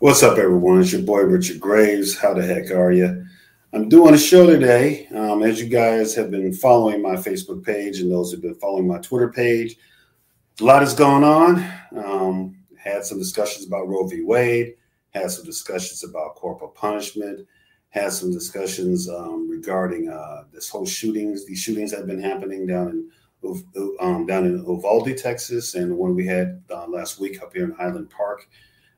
What's up, everyone? It's your boy Richard Graves. How the heck are you? I'm doing a show today. Um, as you guys have been following my Facebook page and those who've been following my Twitter page, a lot is going on. Um, had some discussions about Roe v. Wade, had some discussions about corporal punishment, had some discussions um, regarding uh, this whole shootings. These shootings have been happening down in um, down in Uvalde, Texas, and the one we had uh, last week up here in Highland Park,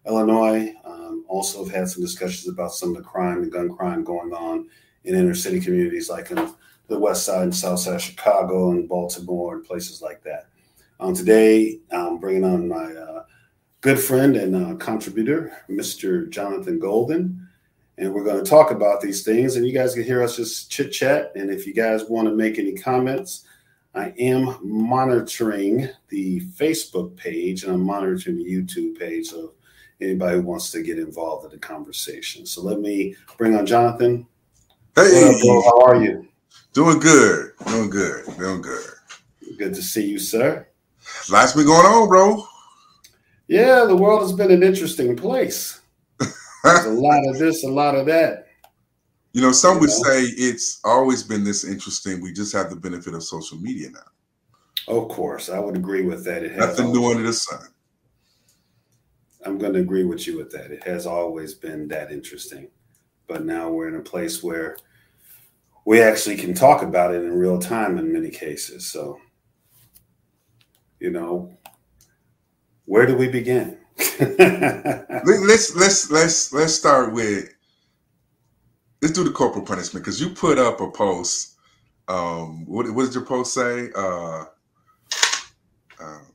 Illinois. Um, also, have had some discussions about some of the crime and gun crime going on in inner city communities like in the west side and south side of Chicago and Baltimore and places like that. Um, today, I'm bringing on my uh, good friend and uh, contributor, Mr. Jonathan Golden. And we're going to talk about these things, and you guys can hear us just chit chat. And if you guys want to make any comments, I am monitoring the Facebook page and I'm monitoring the YouTube page. So anybody who wants to get involved in the conversation. So let me bring on Jonathan. Hey, up, how are you? Doing good. Doing good. Doing good. Good to see you, sir. Lots been going on, bro. Yeah, the world has been an interesting place. There's a lot of this, a lot of that. You know, some you would know? say it's always been this interesting. We just have the benefit of social media now. Of course, I would agree with that. It has Nothing new under the sun. I'm going to agree with you with that. It has always been that interesting, but now we're in a place where we actually can talk about it in real time in many cases. So, you know, where do we begin? let's let's let's let's start with let's do the corporal punishment because you put up a post. Um, what what did your post say? Uh, um,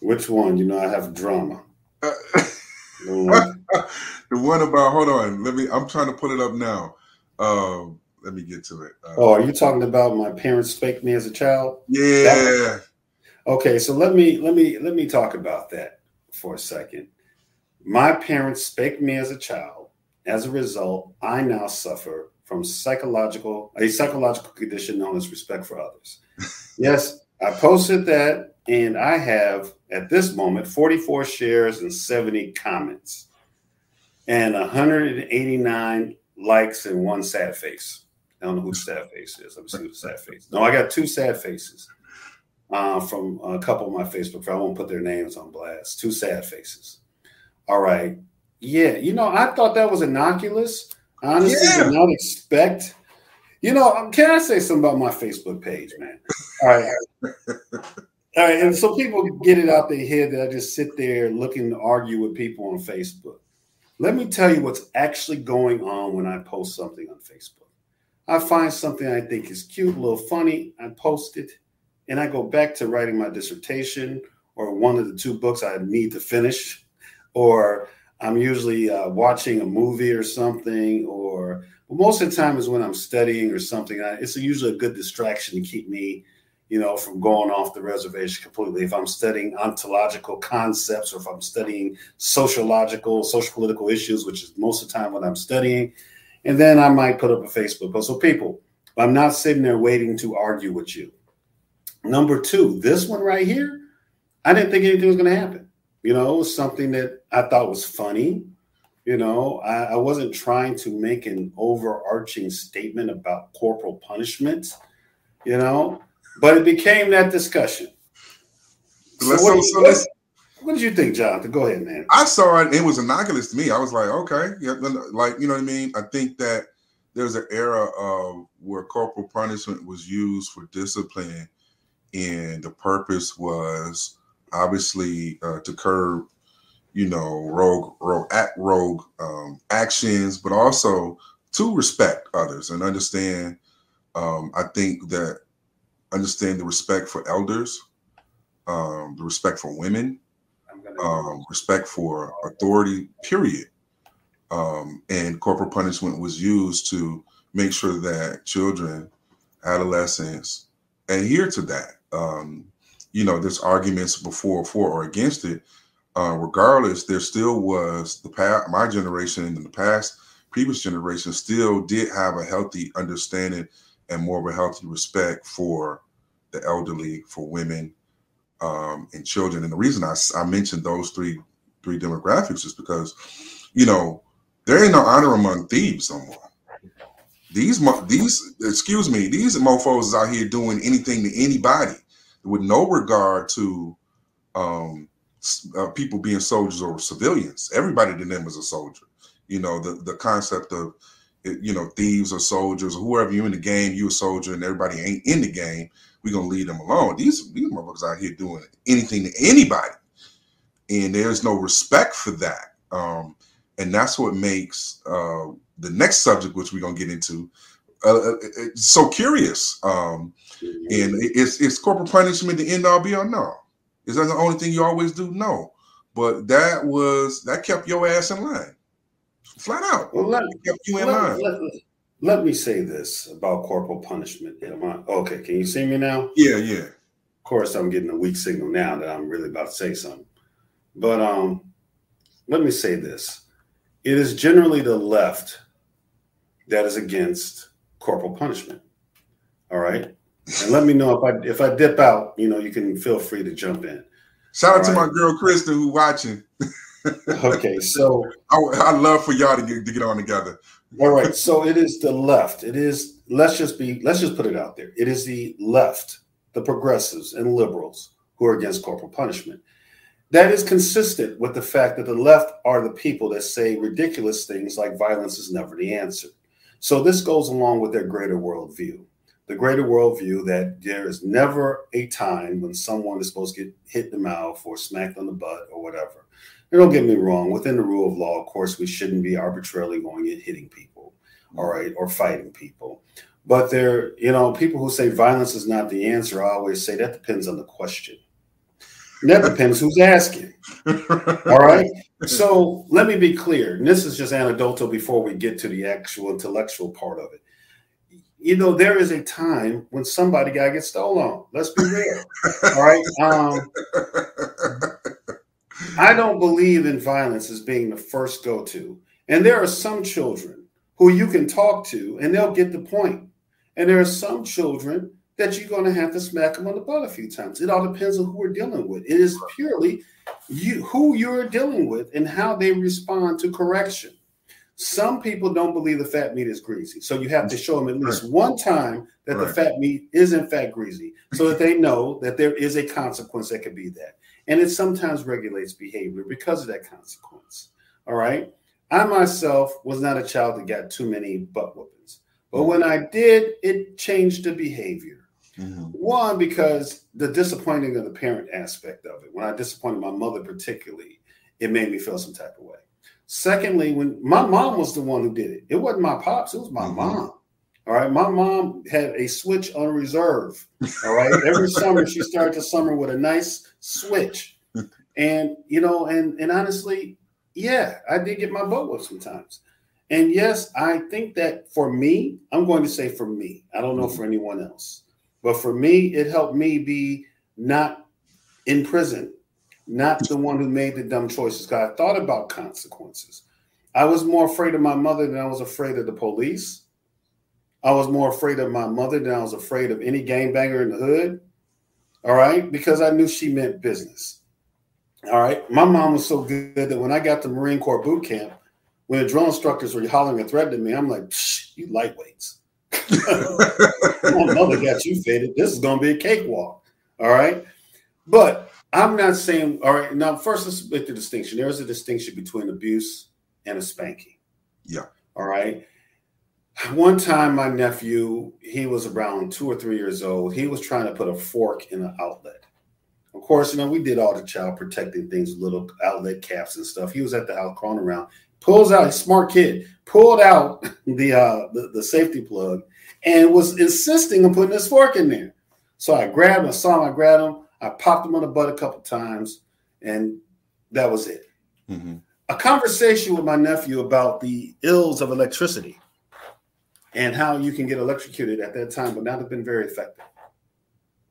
Which one? You know, I have drama. Uh, the one about hold on, let me. I'm trying to put it up now. Um, let me get to it. Uh, oh, are you talking about my parents spanked me as a child? Yeah. okay, so let me let me let me talk about that for a second. My parents spanked me as a child. As a result, I now suffer from psychological a psychological condition known as respect for others. yes, I posted that, and I have at this moment 44 shares and 70 comments, and 189 likes and one sad face. I don't know who sad face is. Let me see who the sad face. No, I got two sad faces uh, from a couple of my Facebook friends. I won't put their names on blast. Two sad faces. All right. Yeah, you know, I thought that was innocuous. Honestly, yeah. did not expect. You know, can I say something about my Facebook page, man? All right. All right, and so people get it out their head that I just sit there looking to argue with people on Facebook. Let me tell you what's actually going on when I post something on Facebook. I find something I think is cute, a little funny, I post it, and I go back to writing my dissertation or one of the two books I need to finish, or I'm usually uh, watching a movie or something, or most of the time is when I'm studying or something. I, it's usually a good distraction to keep me, you know, from going off the reservation completely. If I'm studying ontological concepts or if I'm studying sociological, social political issues, which is most of the time what I'm studying, and then I might put up a Facebook post. So, people, I'm not sitting there waiting to argue with you. Number two, this one right here, I didn't think anything was going to happen. You know, it was something that I thought was funny. You know, I, I wasn't trying to make an overarching statement about corporal punishment, you know, but it became that discussion. So let's, what, so, let's, what did you think, Jonathan? Go ahead, man. I saw it. It was innocuous to me. I was like, okay, yeah, like you know what I mean. I think that there's an era of where corporal punishment was used for discipline, and the purpose was obviously uh, to curb, you know, rogue rogue act rogue um, actions, but also to respect others and understand. Um, I think that understand the respect for elders, um, the respect for women, um, respect for authority, period. Um, and corporal punishment was used to make sure that children, adolescents adhere to that. Um, you know, there's arguments before, for, or against it. Uh, regardless, there still was the past, my generation and the past, previous generation still did have a healthy understanding and more of a healthy respect for the elderly, for women, um, and children. And the reason I, I mentioned those three three demographics is because, you know, there ain't no honor among thieves no more. These these excuse me, these mofos is out here doing anything to anybody with no regard to um, uh, people being soldiers or civilians. Everybody to them is a soldier. You know the the concept of you know thieves or soldiers or whoever you in the game, you a soldier, and everybody ain't in the game. We gonna leave them alone. These these motherfuckers out here doing anything to anybody, and there's no respect for that. Um, and that's what makes uh, the next subject, which we're gonna get into, uh, uh, uh so curious. Um, and it's it's corporal punishment the end all be all? No. Is that the only thing you always do? No. But that was that kept your ass in line, flat out. Well, let, kept you in let, line. Let, let, me say this about corporal punishment. Am I, okay, can you see me now? Yeah, yeah. Of course, I'm getting a weak signal now that I'm really about to say something. But um, let me say this: it is generally the left that is against corporal punishment. All right. And let me know if I if I dip out, you know, you can feel free to jump in. Shout out to my girl Kristen who watching. okay, so I, I love for y'all to get to get on together. all right, so it is the left. It is let's just be let's just put it out there. It is the left, the progressives and liberals who are against corporal punishment. That is consistent with the fact that the left are the people that say ridiculous things like violence is never the answer. So this goes along with their greater worldview the greater worldview that there is never a time when someone is supposed to get hit in the mouth or smacked on the butt or whatever. And don't get me wrong, within the rule of law, of course, we shouldn't be arbitrarily going and hitting people, all right, or fighting people. But there, you know, people who say violence is not the answer, I always say that depends on the question. And that depends who's asking. All right. So let me be clear. And this is just anecdotal before we get to the actual intellectual part of it you know, there is a time when somebody got to get stolen. Let's be real. All right. Um, I don't believe in violence as being the first go to. And there are some children who you can talk to and they'll get the point. And there are some children that you're going to have to smack them on the butt a few times. It all depends on who we're dealing with. It is purely you who you're dealing with and how they respond to correction. Some people don't believe the fat meat is greasy. So you have to show them at least right. one time that right. the fat meat is in fact greasy so that they know that there is a consequence that could be that. And it sometimes regulates behavior because of that consequence. All right. I myself was not a child that got too many butt whoopings. But when I did, it changed the behavior. Mm-hmm. One, because the disappointing of the parent aspect of it. When I disappointed my mother, particularly, it made me feel some type of way. Secondly, when my mom was the one who did it, it wasn't my pops, it was my mm-hmm. mom. All right. My mom had a switch on reserve. All right. Every summer she started the summer with a nice switch. And you know, and and honestly, yeah, I did get my butt whipped sometimes. And yes, I think that for me, I'm going to say for me, I don't know for anyone else, but for me, it helped me be not in prison not the one who made the dumb choices. Because I thought about consequences. I was more afraid of my mother than I was afraid of the police. I was more afraid of my mother than I was afraid of any gangbanger in the hood. All right, because I knew she meant business. All right, my mom was so good that when I got to Marine Corps boot camp, when the drill instructors were hollering and threatening me, I'm like, you lightweights. my mother got you faded. This is going to be a cakewalk. All right, but I'm not saying, all right, now first let's make the distinction. There is a distinction between abuse and a spanking. Yeah. All right. One time, my nephew, he was around two or three years old. He was trying to put a fork in an outlet. Of course, you know, we did all the child protecting things, little outlet caps and stuff. He was at the house crawling around, pulls out, a smart kid, pulled out the, uh, the, the safety plug and was insisting on putting his fork in there. So I grabbed him, I saw him, I grabbed him. I popped him on the butt a couple times, and that was it. Mm-hmm. A conversation with my nephew about the ills of electricity and how you can get electrocuted at that time would not have been very effective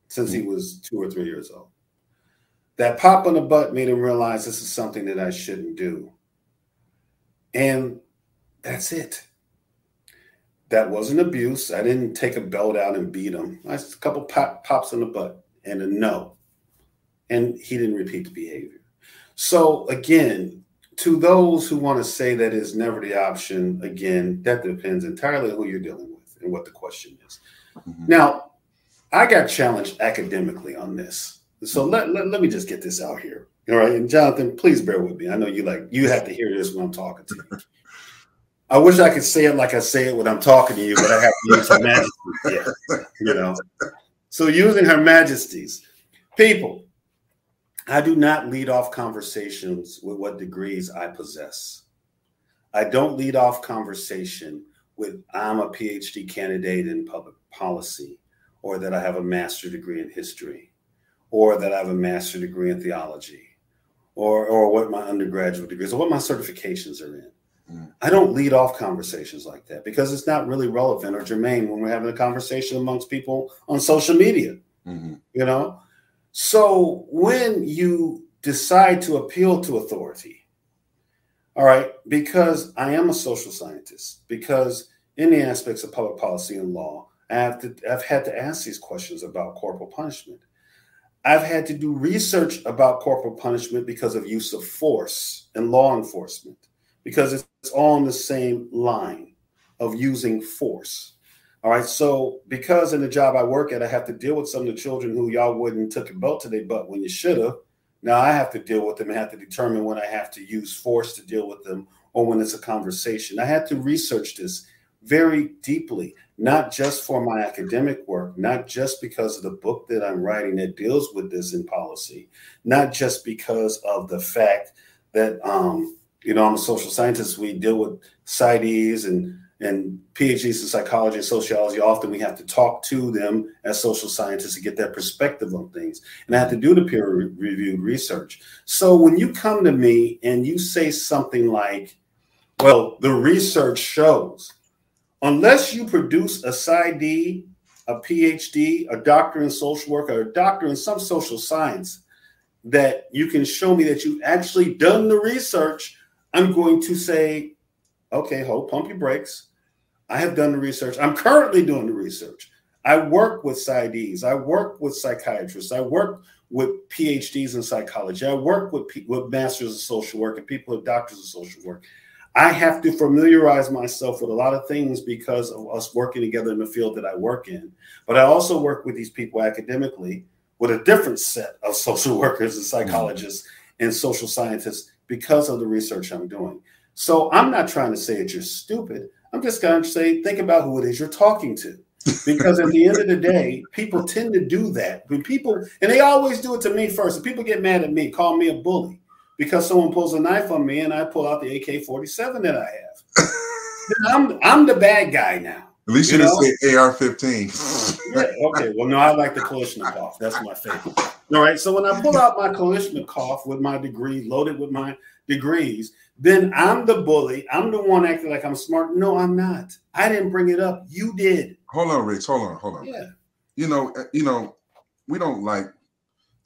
since he hmm. was two or three years old. That pop on the butt made him realize this is something that I shouldn't do. And that's it. That wasn't abuse. I didn't take a belt out and beat him. I just a couple pop, pops on the butt and a no and he didn't repeat the behavior. So again, to those who want to say that is never the option, again, that depends entirely on who you're dealing with and what the question is. Mm-hmm. Now, I got challenged academically on this. So let, let, let me just get this out here. All right. And Jonathan, please bear with me. I know you like you have to hear this when I'm talking to you. I wish I could say it like I say it when I'm talking to you, but I have to use Her Majesty. Yeah, you know. So using Her Majesties, people, I do not lead off conversations with what degrees I possess. I don't lead off conversation with I'm a PhD candidate in public policy, or that I have a master's degree in history, or that I have a master's degree in theology, or or what my undergraduate degrees, or what my certifications are in. Mm. I don't lead off conversations like that because it's not really relevant or germane when we're having a conversation amongst people on social media. Mm-hmm. You know, so when you decide to appeal to authority, all right, because I am a social scientist, because in the aspects of public policy and law, I have to I've had to ask these questions about corporal punishment. I've had to do research about corporal punishment because of use of force and law enforcement, because it's all on the same line of using force. All right. So because in the job I work at, I have to deal with some of the children who y'all wouldn't took a belt to their butt when you should have. Now I have to deal with them and have to determine when I have to use force to deal with them or when it's a conversation. I had to research this very deeply, not just for my academic work, not just because of the book that I'm writing that deals with this in policy, not just because of the fact that um, you know I'm a social scientist. We deal with PsyDs and and PhDs in psychology and sociology, often we have to talk to them as social scientists to get their perspective on things. And I have to do the peer reviewed research. So when you come to me and you say something like, well, the research shows, unless you produce a PsyD, a PhD, a doctor in social work, or a doctor in some social science, that you can show me that you've actually done the research, I'm going to say, okay, hold, pump your brakes I have done the research. I'm currently doing the research. I work with PsyDs. I work with psychiatrists. I work with PhDs in psychology. I work with, with masters of social work and people with doctors of social work. I have to familiarize myself with a lot of things because of us working together in the field that I work in. But I also work with these people academically with a different set of social workers and psychologists mm-hmm. and social scientists because of the research I'm doing. So I'm not trying to say that you're stupid. I'm just going to say, think about who it is you're talking to. Because at the end of the day, people tend to do that. When people, and they always do it to me first. And people get mad at me, call me a bully because someone pulls a knife on me and I pull out the AK 47 that I have. I'm, I'm the bad guy now. At least you, you didn't say AR 15. yeah, okay. Well, no, I like the Kalashnikov. That's my favorite. All right. So when I pull out my Kalashnikov with my degree, loaded with my degrees, then I'm the bully. I'm the one acting like I'm smart. No, I'm not. I didn't bring it up. You did. Hold on, Rich. Hold on. Hold on. Yeah. You know, eh, you know, we don't like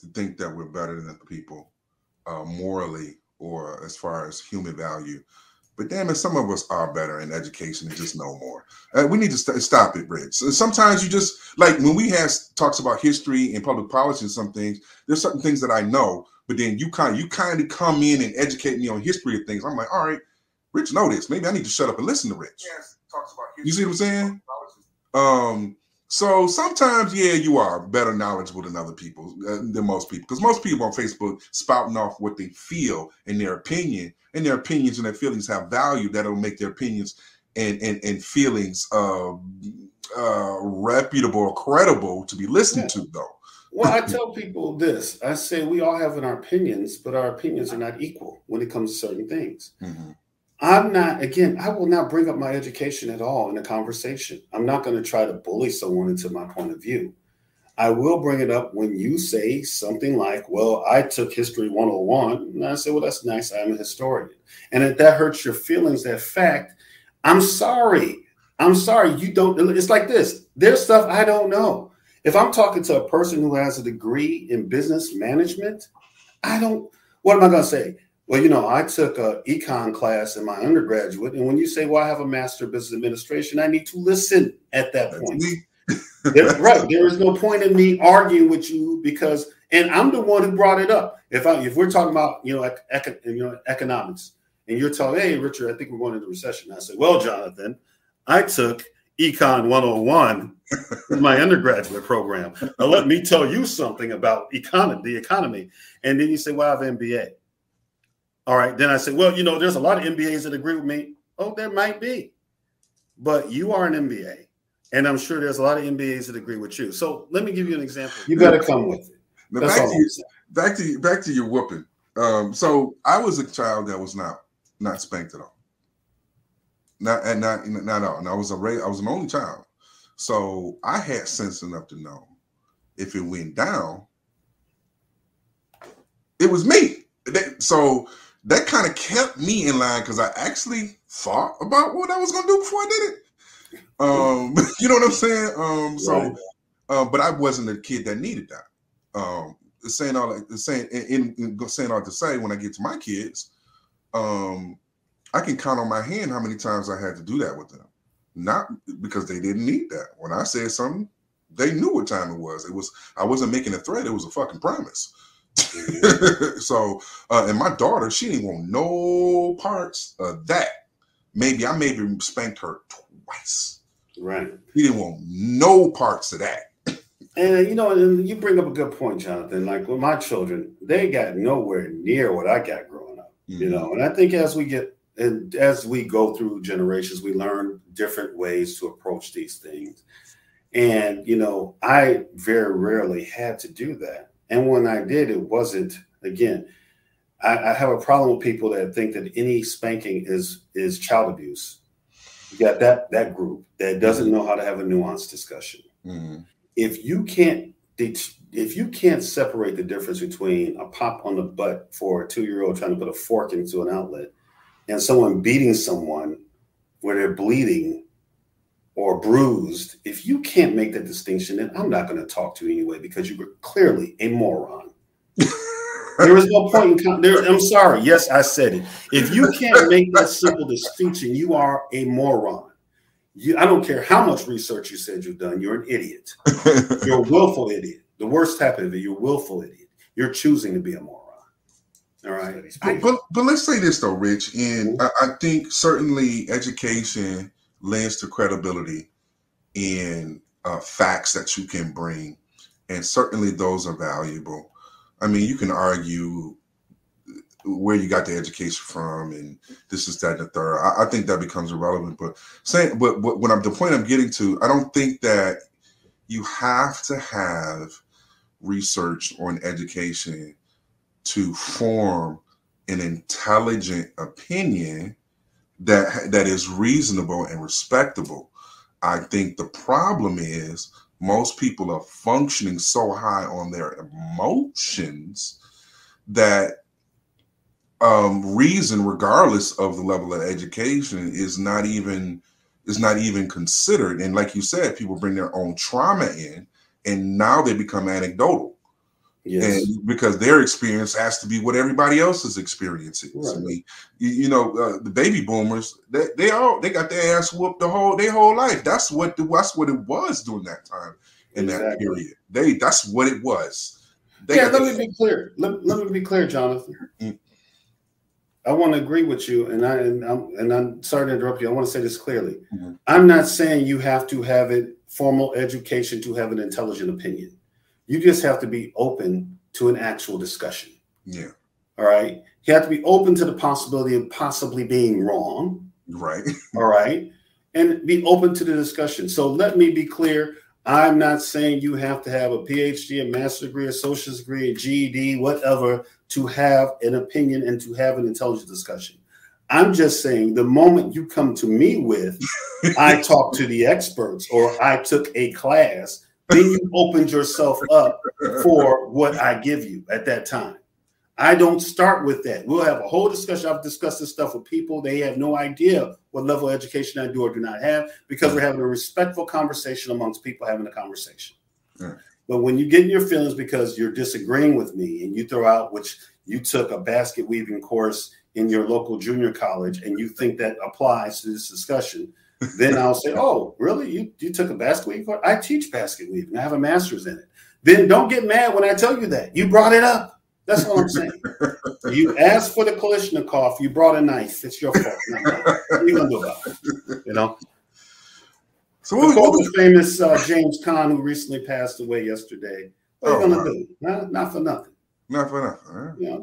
to think that we're better than people uh, morally or as far as human value. But damn it, some of us are better in education and just know more. Uh, we need to st- stop it, Rich. So sometimes you just like when we have talks about history and public policy and some things. There's certain things that I know, but then you kind of you kind of come in and educate me on history of things. I'm like, all right, Rich know this. Maybe I need to shut up and listen to Rich. Yes, talks about history. You see what I'm saying? Um, so sometimes, yeah, you are better knowledgeable than other people, uh, than most people, because most people on Facebook spouting off what they feel and their opinion, and their opinions and their feelings have value that'll make their opinions and and, and feelings uh, uh, reputable or credible to be listened yeah. to, though. Well, I tell people this. I say we all have our opinions, but our opinions are not equal when it comes to certain things. Mm-hmm. I'm not, again, I will not bring up my education at all in a conversation. I'm not going to try to bully someone into my point of view. I will bring it up when you say something like, Well, I took History 101. And I say, Well, that's nice. I'm a historian. And if that hurts your feelings, that fact, I'm sorry. I'm sorry. You don't, it's like this there's stuff I don't know. If I'm talking to a person who has a degree in business management, I don't, what am I going to say? Well, you know, I took a econ class in my undergraduate, and when you say, "Well, I have a master of business administration," I need to listen at that point. there, right, there is no point in me arguing with you because And I'm the one who brought it up. If I if we're talking about you know ec- you know economics, and you're telling, hey Richard, I think we're going into recession. I say, well, Jonathan, I took Econ 101 in my undergraduate program. Now let me tell you something about economy, the economy. And then you say, well, I have MBA. All right. Then I say, well, you know, there's a lot of MBAs that agree with me. Oh, there might be. But you are an MBA. And I'm sure there's a lot of MBAs that agree with you. So let me give you an example. You got to come with it. That's back, to you, back to you, back to your whooping. Um, so I was a child that was not not spanked at all. Not and not not at all. And I was a I was an only child. So I had sense enough to know if it went down, it was me. So that kind of kept me in line because I actually thought about what I was gonna do before I did it. Um, you know what I'm saying? Um, so, right. uh, but I wasn't a kid that needed that. Um, saying all that, saying in, in saying all to say when I get to my kids, um, I can count on my hand how many times I had to do that with them. Not because they didn't need that. When I said something, they knew what time it was. It was I wasn't making a threat. It was a fucking promise. Mm-hmm. so, uh, and my daughter, she didn't want no parts of that. Maybe I maybe spanked her twice. Right. He didn't want no parts of that. And you know, and you bring up a good point, Jonathan. Like with my children, they got nowhere near what I got growing up. Mm-hmm. You know, and I think as we get and as we go through generations, we learn different ways to approach these things. And, you know, I very rarely had to do that. And when I did, it wasn't, again, I, I have a problem with people that think that any spanking is is child abuse. You got that that group that doesn't know how to have a nuanced discussion. Mm-hmm. If you can't if you can't separate the difference between a pop on the butt for a two year old trying to put a fork into an outlet and someone beating someone where they're bleeding or bruised, if you can't make that distinction, then I'm not going to talk to you anyway because you were clearly a moron. there is no point in. There, I'm sorry. Yes, I said it. If you can't make that simple distinction, you are a moron. You, I don't care how much research you said you've done. You're an idiot. You're a willful idiot. The worst type of it. You're a willful idiot. You're choosing to be a moron. All right. But, but let's say this though, Rich, and I, I think certainly education lends to credibility in uh, facts that you can bring, and certainly those are valuable. I mean, you can argue where you got the education from and this is that and the third. I, I think that becomes irrelevant. But saying, but, but when I'm the point I'm getting to, I don't think that you have to have research on education to form an intelligent opinion that that is reasonable and respectable. I think the problem is most people are functioning so high on their emotions that um, reason, regardless of the level of education, is not even is not even considered. And like you said, people bring their own trauma in, and now they become anecdotal. Yes. And because their experience has to be what everybody else is experiencing. Right. I mean, you, you know, uh, the baby boomers, they, they all they got their ass whooped the whole their whole life. That's what the, that's what it was during that time in exactly. that period. They that's what it was. They yeah, let me be clear. Let, let me be clear, Jonathan. Mm. I want to agree with you, and I and I'm and I'm sorry to interrupt you. I want to say this clearly. Mm-hmm. I'm not saying you have to have a formal education to have an intelligent opinion. You just have to be open to an actual discussion. Yeah. All right. You have to be open to the possibility of possibly being wrong. Right. All right. And be open to the discussion. So let me be clear. I'm not saying you have to have a PhD, a master's degree, a associate's degree, a GED, whatever, to have an opinion and to have an intelligent discussion. I'm just saying the moment you come to me with, I talk to the experts or I took a class, then you opened yourself up for what I give you at that time. I don't start with that. We'll have a whole discussion. I've discussed this stuff with people. They have no idea what level of education I do or do not have because we're having a respectful conversation amongst people having a conversation. But when you get in your feelings because you're disagreeing with me and you throw out, which you took a basket weaving course in your local junior college and you think that applies to this discussion, then I'll say, "Oh, really? You you took a basket weaving course? I teach basket weaving. I have a master's in it." then don't get mad when I tell you that. You brought it up. That's all I'm saying. you asked for the Kalashnikov. You brought a knife. It's your fault. what are you gonna do about it? You know. So what, what the famous uh, James Caan, who recently passed away yesterday. What are you oh, gonna do? Not, not for nothing. Not for nothing. Huh? You know,